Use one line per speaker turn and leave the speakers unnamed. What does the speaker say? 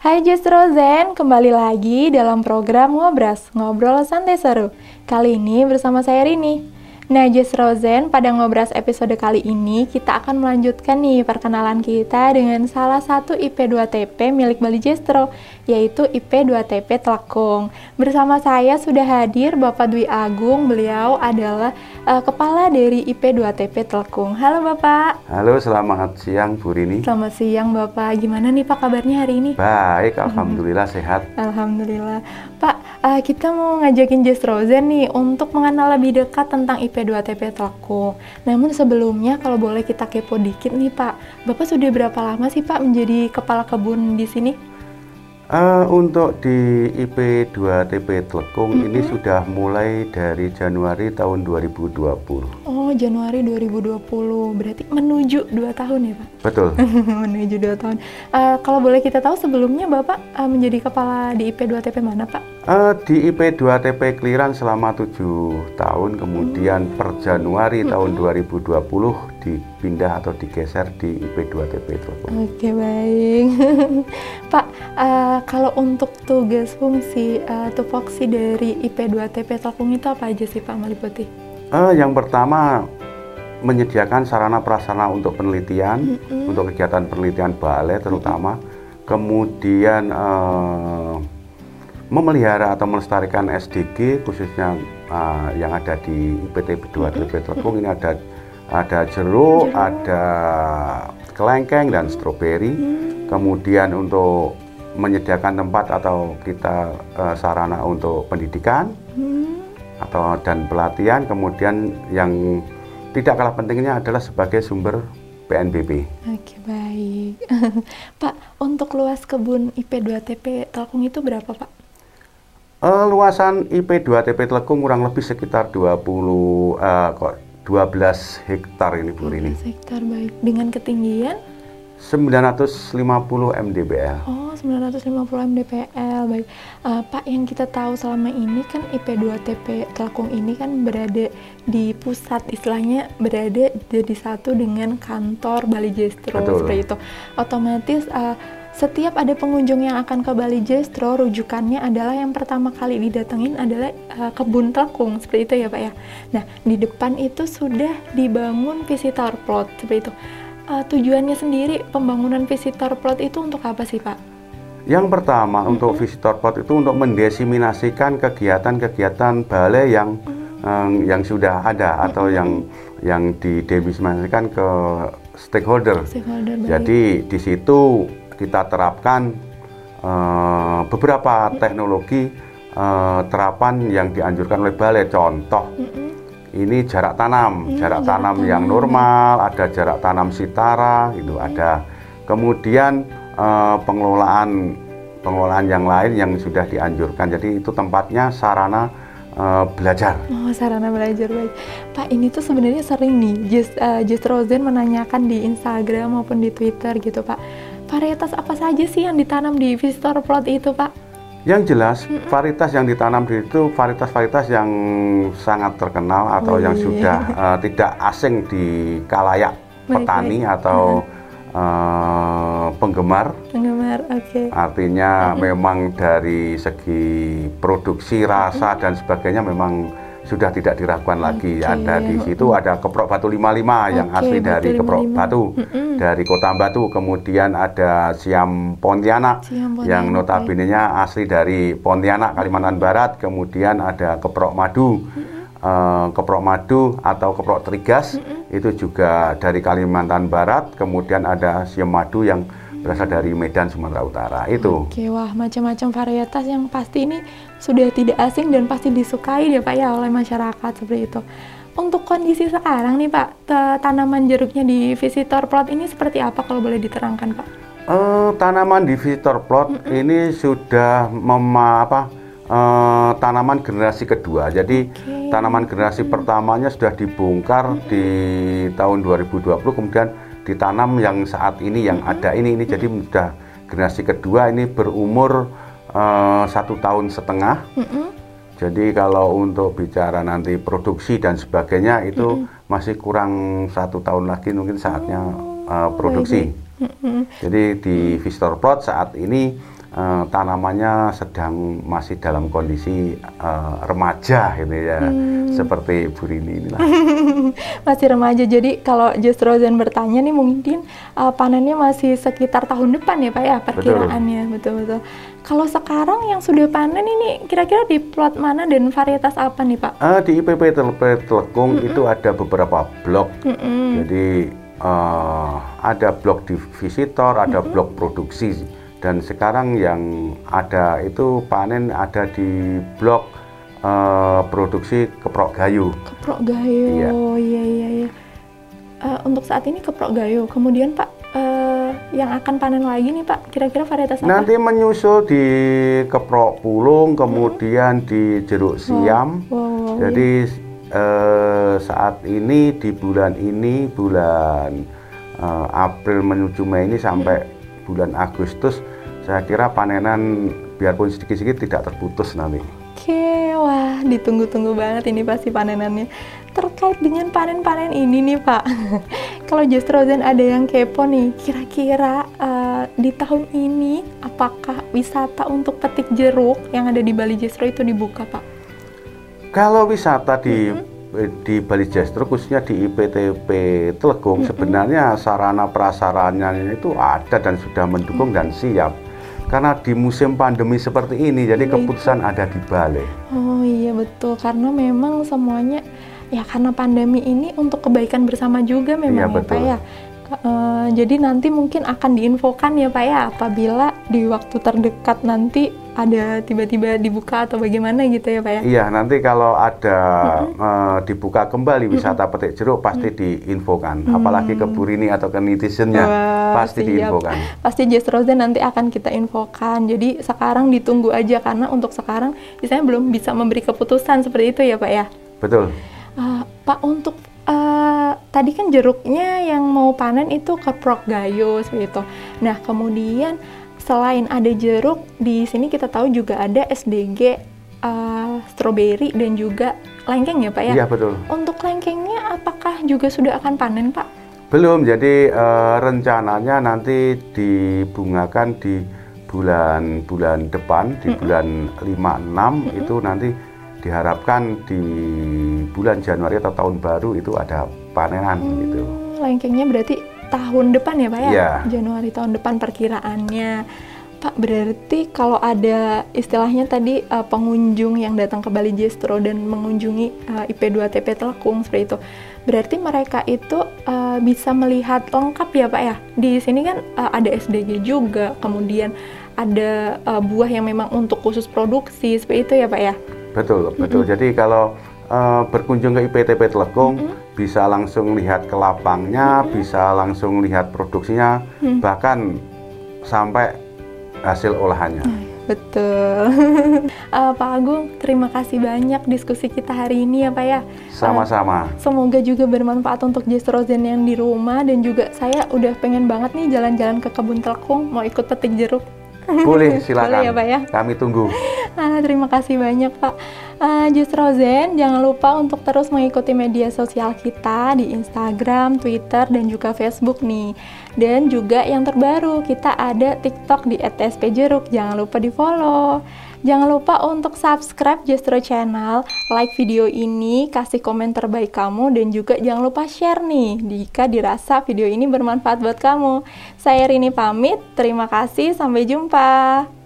Hai Justru Zen, kembali lagi dalam program Ngobras, Ngobrol Santai Seru. Kali ini bersama saya Rini. Nah, Just Rosen, pada ngobras episode kali ini kita akan melanjutkan nih perkenalan kita dengan salah satu IP2TP milik Bali Jestro, yaitu IP2TP Telekung. Bersama saya sudah hadir Bapak Dwi Agung, beliau adalah uh, kepala dari IP2TP Telekung. Halo Bapak.
Halo, selamat siang Bu Rini.
Selamat siang Bapak, gimana nih Pak kabarnya hari ini?
Baik, Alhamdulillah sehat.
Alhamdulillah. Pak, uh, kita mau ngajakin Just Rosen nih untuk mengenal lebih dekat tentang IP 2 TP Telkom. Namun sebelumnya kalau boleh kita kepo dikit nih Pak, Bapak sudah berapa lama sih Pak menjadi kepala kebun di sini?
Uh, untuk di IP 2 TP Telekung mm -hmm. ini sudah mulai dari Januari tahun 2020.
Oh, Januari 2020. Berarti menuju 2 tahun ya, Pak?
Betul.
menuju 2 tahun. Uh, kalau boleh kita tahu sebelumnya Bapak uh, menjadi kepala di IP 2 TP mana, Pak?
Uh, di IP 2 TP Kliran selama 7 tahun, kemudian hmm. per Januari hmm. tahun 2020 dipindah atau digeser di IP 2 TP Telekung.
Oke, baik. Pak, uh, kalau untuk tugas fungsi uh, tupoksi dari IP2TP Telkom itu apa aja sih Pak Maliputi?
Uh, yang pertama menyediakan sarana prasarana untuk penelitian, mm -hmm. untuk kegiatan penelitian balai terutama, mm -hmm. kemudian uh, memelihara atau melestarikan SDG khususnya uh, yang ada di IPT 2 TP Telkom ini ada ada jeruk, jeruk. ada kelengkeng dan stroberi. Hmm. Kemudian untuk menyediakan tempat atau kita uh, sarana untuk pendidikan hmm. atau dan pelatihan kemudian yang tidak kalah pentingnya adalah sebagai sumber PNBP.
Oke baik, Pak. Untuk luas kebun IP2TP Telkung itu berapa Pak?
Uh, luasan IP2TP Telkung kurang lebih sekitar 20 uh, kok 12 hektar ini Bu Rini.
hektar baik. Dengan ketinggian?
950 mdpl.
Oh, 950 mdpl. Baik. Uh, Pak, yang kita tahu selama ini kan IP2TP Telakung ini kan berada di pusat istilahnya berada jadi satu dengan kantor Bali Jestro seperti itu. Otomatis uh, setiap ada pengunjung yang akan ke Bali Jestro, rujukannya adalah yang pertama kali didatengin adalah uh, kebun telkung, seperti itu ya Pak ya. Nah, di depan itu sudah dibangun visitor plot, seperti itu uh, tujuannya sendiri pembangunan visitor plot itu untuk apa sih Pak?
Yang pertama mm-hmm. untuk visitor plot itu untuk mendesiminasikan kegiatan-kegiatan balai yang mm-hmm. um, yang sudah ada mm-hmm. atau yang yang didesiminasikan ke stakeholder. stakeholder Jadi di situ kita terapkan uh, beberapa teknologi uh, terapan yang dianjurkan oleh balai. Contoh. Ini jarak tanam, jarak tanam yang normal, ada jarak tanam sitara, itu ada. Kemudian uh, pengelolaan pengelolaan yang lain yang sudah dianjurkan. Jadi itu tempatnya sarana uh, belajar.
Oh, sarana belajar baik. Pak, ini tuh sebenarnya sering nih Just uh, Just Rosen menanyakan di Instagram maupun di Twitter gitu, Pak. Varietas apa saja sih yang ditanam di visitor plot itu, Pak?
Yang jelas varietas yang ditanam di itu varietas-varietas yang sangat terkenal atau oh, yang iya. sudah uh, tidak asing di kalayak baik, petani baik. atau uh, penggemar.
Penggemar, oke. Okay.
Artinya memang dari segi produksi rasa dan sebagainya memang sudah tidak diragukan lagi. Okay. Ada di situ ada keprok batu 55 okay, yang asli dari keprok batu mm-hmm. dari kota Batu. Kemudian ada siam Pontianak, siam Pontianak yang notabene-nya asli dari Pontianak Kalimantan Barat. Kemudian ada keprok madu. Mm-hmm. Uh, keprok madu atau keprok trigas mm-hmm. itu juga dari Kalimantan Barat. Kemudian ada siam madu yang berasal dari Medan Sumatera Utara itu.
Oke, wah macam-macam varietas yang pasti ini sudah tidak asing dan pasti disukai ya Pak ya oleh masyarakat seperti itu. Untuk kondisi sekarang nih Pak, tanaman jeruknya di visitor plot ini seperti apa kalau boleh diterangkan Pak?
Uh, tanaman di visitor plot mm -hmm. ini sudah mema apa uh, tanaman generasi kedua. Jadi okay. tanaman generasi mm -hmm. pertamanya sudah dibongkar mm -hmm. di tahun 2020 kemudian ditanam yang saat ini yang mm-hmm. ada ini ini jadi sudah generasi kedua ini berumur uh, satu tahun setengah. Mm-hmm. Jadi kalau untuk bicara nanti produksi dan sebagainya itu mm-hmm. masih kurang satu tahun lagi mungkin saatnya uh, produksi. Mm-hmm. Jadi di visitor plot saat ini uh, tanamannya sedang masih dalam kondisi uh, remaja ini ya hmm. seperti Bu Rini inilah
masih remaja jadi kalau Just Rosen bertanya nih mungkin uh, panennya masih sekitar tahun depan ya Pak ya perkiraannya betul betul, kalau sekarang yang sudah panen ini kira-kira di plot mana dan varietas apa nih Pak?
Uh, di IPP Telekung mm -mm. itu ada beberapa blok mm -mm. jadi uh, ada blok di visitor ada mm -mm. blok produksi dan sekarang yang ada itu panen ada di blok uh, produksi keprok gayo.
Keprok gayo, iya iya iya. iya. Uh, untuk saat ini keprok gayo. Kemudian Pak, uh, yang akan panen lagi nih Pak, kira-kira varietas apa?
Nanti menyusul di keprok pulung, kemudian hmm. di jeruk siam. Wow. Wow, wow, Jadi uh, saat ini di bulan ini bulan uh, April menuju Mei ini sampai hmm bulan Agustus saya kira panenan biarpun sedikit-sedikit tidak terputus nanti.
Oke, wah ditunggu-tunggu banget ini pasti panenannya. Terkait dengan panen-panen ini nih Pak, kalau justru Rosen ada yang kepo nih, kira-kira uh, di tahun ini apakah wisata untuk petik jeruk yang ada di Bali Jestro itu dibuka Pak?
Kalau wisata di mm -hmm di Bali Jestro khususnya di IPTP Telegung mm -hmm. sebenarnya sarana prasarannya itu ada dan sudah mendukung mm -hmm. dan siap karena di musim pandemi seperti ini jadi iya, keputusan ada di Bali.
Oh iya betul karena memang semuanya ya karena pandemi ini untuk kebaikan bersama juga memang iya, ya betul. Pak ya. Uh, jadi nanti mungkin akan diinfokan ya Pak ya apabila di waktu terdekat nanti ada tiba-tiba dibuka atau bagaimana gitu ya Pak ya?
Iya nanti kalau ada mm-hmm. uh, dibuka kembali wisata mm-hmm. petik jeruk pasti mm-hmm. diinfokan mm-hmm. apalagi ke Burini atau ke netizennya Wah, pasti siap. diinfokan.
Pasti Just Rosen nanti akan kita infokan jadi sekarang ditunggu aja karena untuk sekarang misalnya belum bisa memberi keputusan seperti itu ya Pak ya?
Betul.
Uh, Pak untuk uh, tadi kan jeruknya yang mau panen itu keprok gayo seperti itu. Nah kemudian selain ada jeruk di sini kita tahu juga ada SDG uh, eh, stroberi dan juga lengkeng ya pak ya?
Iya betul.
Untuk lengkengnya apakah juga sudah akan panen pak?
Belum, jadi uh, rencananya nanti dibungakan di bulan-bulan depan, di mm -hmm. bulan 5-6 mm -hmm. itu nanti diharapkan di bulan Januari atau tahun baru itu ada panenan hmm, gitu.
Lengkengnya berarti tahun depan ya Pak ya? Yeah. Januari tahun depan perkiraannya. Pak berarti kalau ada istilahnya tadi uh, pengunjung yang datang ke Bali Jestro dan mengunjungi uh, IP2TP Telekung seperti itu, berarti mereka itu uh, bisa melihat lengkap ya Pak ya? Di sini kan uh, ada SDG juga, kemudian ada uh, buah yang memang untuk khusus produksi seperti itu ya Pak ya?
Betul, betul. Mm -hmm. Jadi kalau uh, berkunjung ke IPTP Telekung mm -hmm. Bisa langsung lihat ke lapangnya, mm -hmm. bisa langsung lihat produksinya, mm -hmm. bahkan sampai hasil olahannya.
Betul. uh, Pak Agung, terima kasih banyak diskusi kita hari ini ya Pak ya.
Sama-sama.
Uh, semoga juga bermanfaat untuk Just Rosen yang di rumah dan juga saya udah pengen banget nih jalan-jalan ke kebun telkung, mau ikut petik jeruk.
Boleh, silakan.
Boleh ya, Pak ya.
Kami tunggu.
Ah, terima kasih banyak, Pak. Uh, Just Rosen, jangan lupa untuk terus mengikuti media sosial kita di Instagram, Twitter, dan juga Facebook nih. Dan juga yang terbaru, kita ada TikTok di @tspjeruk. Jangan lupa di-follow. Jangan lupa untuk subscribe Justro Channel, like video ini, kasih komen terbaik kamu, dan juga jangan lupa share nih jika dirasa video ini bermanfaat buat kamu. Saya Rini pamit, terima kasih, sampai jumpa.